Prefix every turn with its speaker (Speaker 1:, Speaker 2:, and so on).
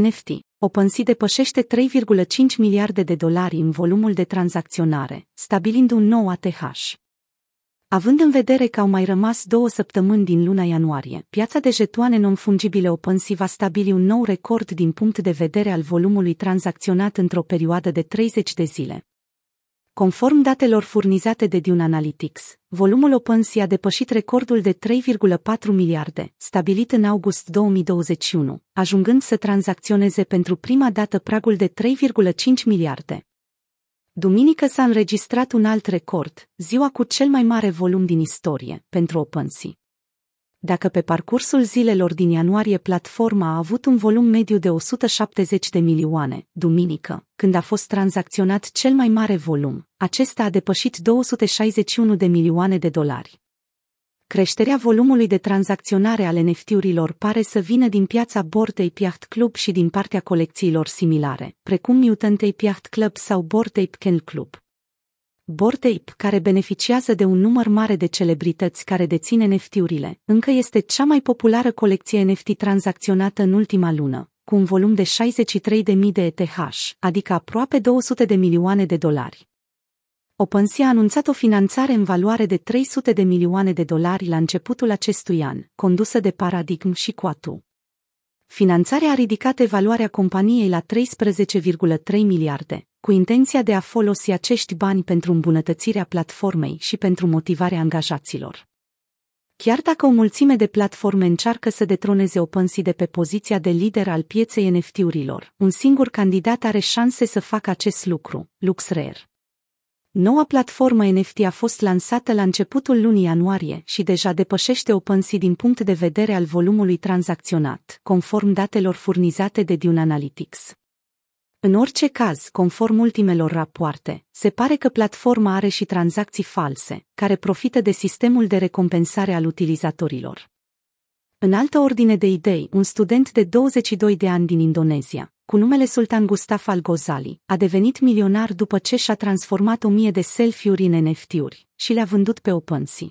Speaker 1: NFT. OpenSea depășește 3,5 miliarde de dolari în volumul de tranzacționare, stabilind un nou ATH. Având în vedere că au mai rămas două săptămâni din luna ianuarie, piața de jetoane non-fungibile OpenSea va stabili un nou record din punct de vedere al volumului tranzacționat într-o perioadă de 30 de zile. Conform datelor furnizate de Dune Analytics, volumul OpenSea a depășit recordul de 3,4 miliarde, stabilit în august 2021, ajungând să tranzacționeze pentru prima dată pragul de 3,5 miliarde. Duminică s-a înregistrat un alt record, ziua cu cel mai mare volum din istorie, pentru OpenSea. Dacă pe parcursul zilelor din ianuarie platforma a avut un volum mediu de 170 de milioane, duminică, când a fost tranzacționat cel mai mare volum, acesta a depășit 261 de milioane de dolari. Creșterea volumului de tranzacționare ale NFT-urilor pare să vină din piața Bored Ape Yacht Club și din partea colecțiilor similare, precum Mutant Ape Yacht Club sau Bored Ape Kennel Club. Bored Ape, care beneficiază de un număr mare de celebrități care dețin NFT-urile, încă este cea mai populară colecție NFT tranzacționată în ultima lună, cu un volum de 63.000 de ETH, adică aproape 200 de milioane de dolari. OpenSea a anunțat o finanțare în valoare de 300 de milioane de dolari la începutul acestui an, condusă de Paradigm și Quatu. Finanțarea a ridicat evaluarea companiei la 13,3 miliarde, cu intenția de a folosi acești bani pentru îmbunătățirea platformei și pentru motivarea angajaților. Chiar dacă o mulțime de platforme încearcă să detroneze OpenSea de pe poziția de lider al pieței NFT-urilor, un singur candidat are șanse să facă acest lucru, LuxRare. Noua platformă NFT a fost lansată la începutul lunii ianuarie și deja depășește OpenSea din punct de vedere al volumului tranzacționat, conform datelor furnizate de Dune Analytics. În orice caz, conform ultimelor rapoarte, se pare că platforma are și tranzacții false, care profită de sistemul de recompensare al utilizatorilor. În altă ordine de idei, un student de 22 de ani din Indonezia, cu numele Sultan Gustaf Al Ghazali, a devenit milionar după ce și-a transformat o mie de selfie-uri în NFT-uri și le-a vândut pe OpenSea.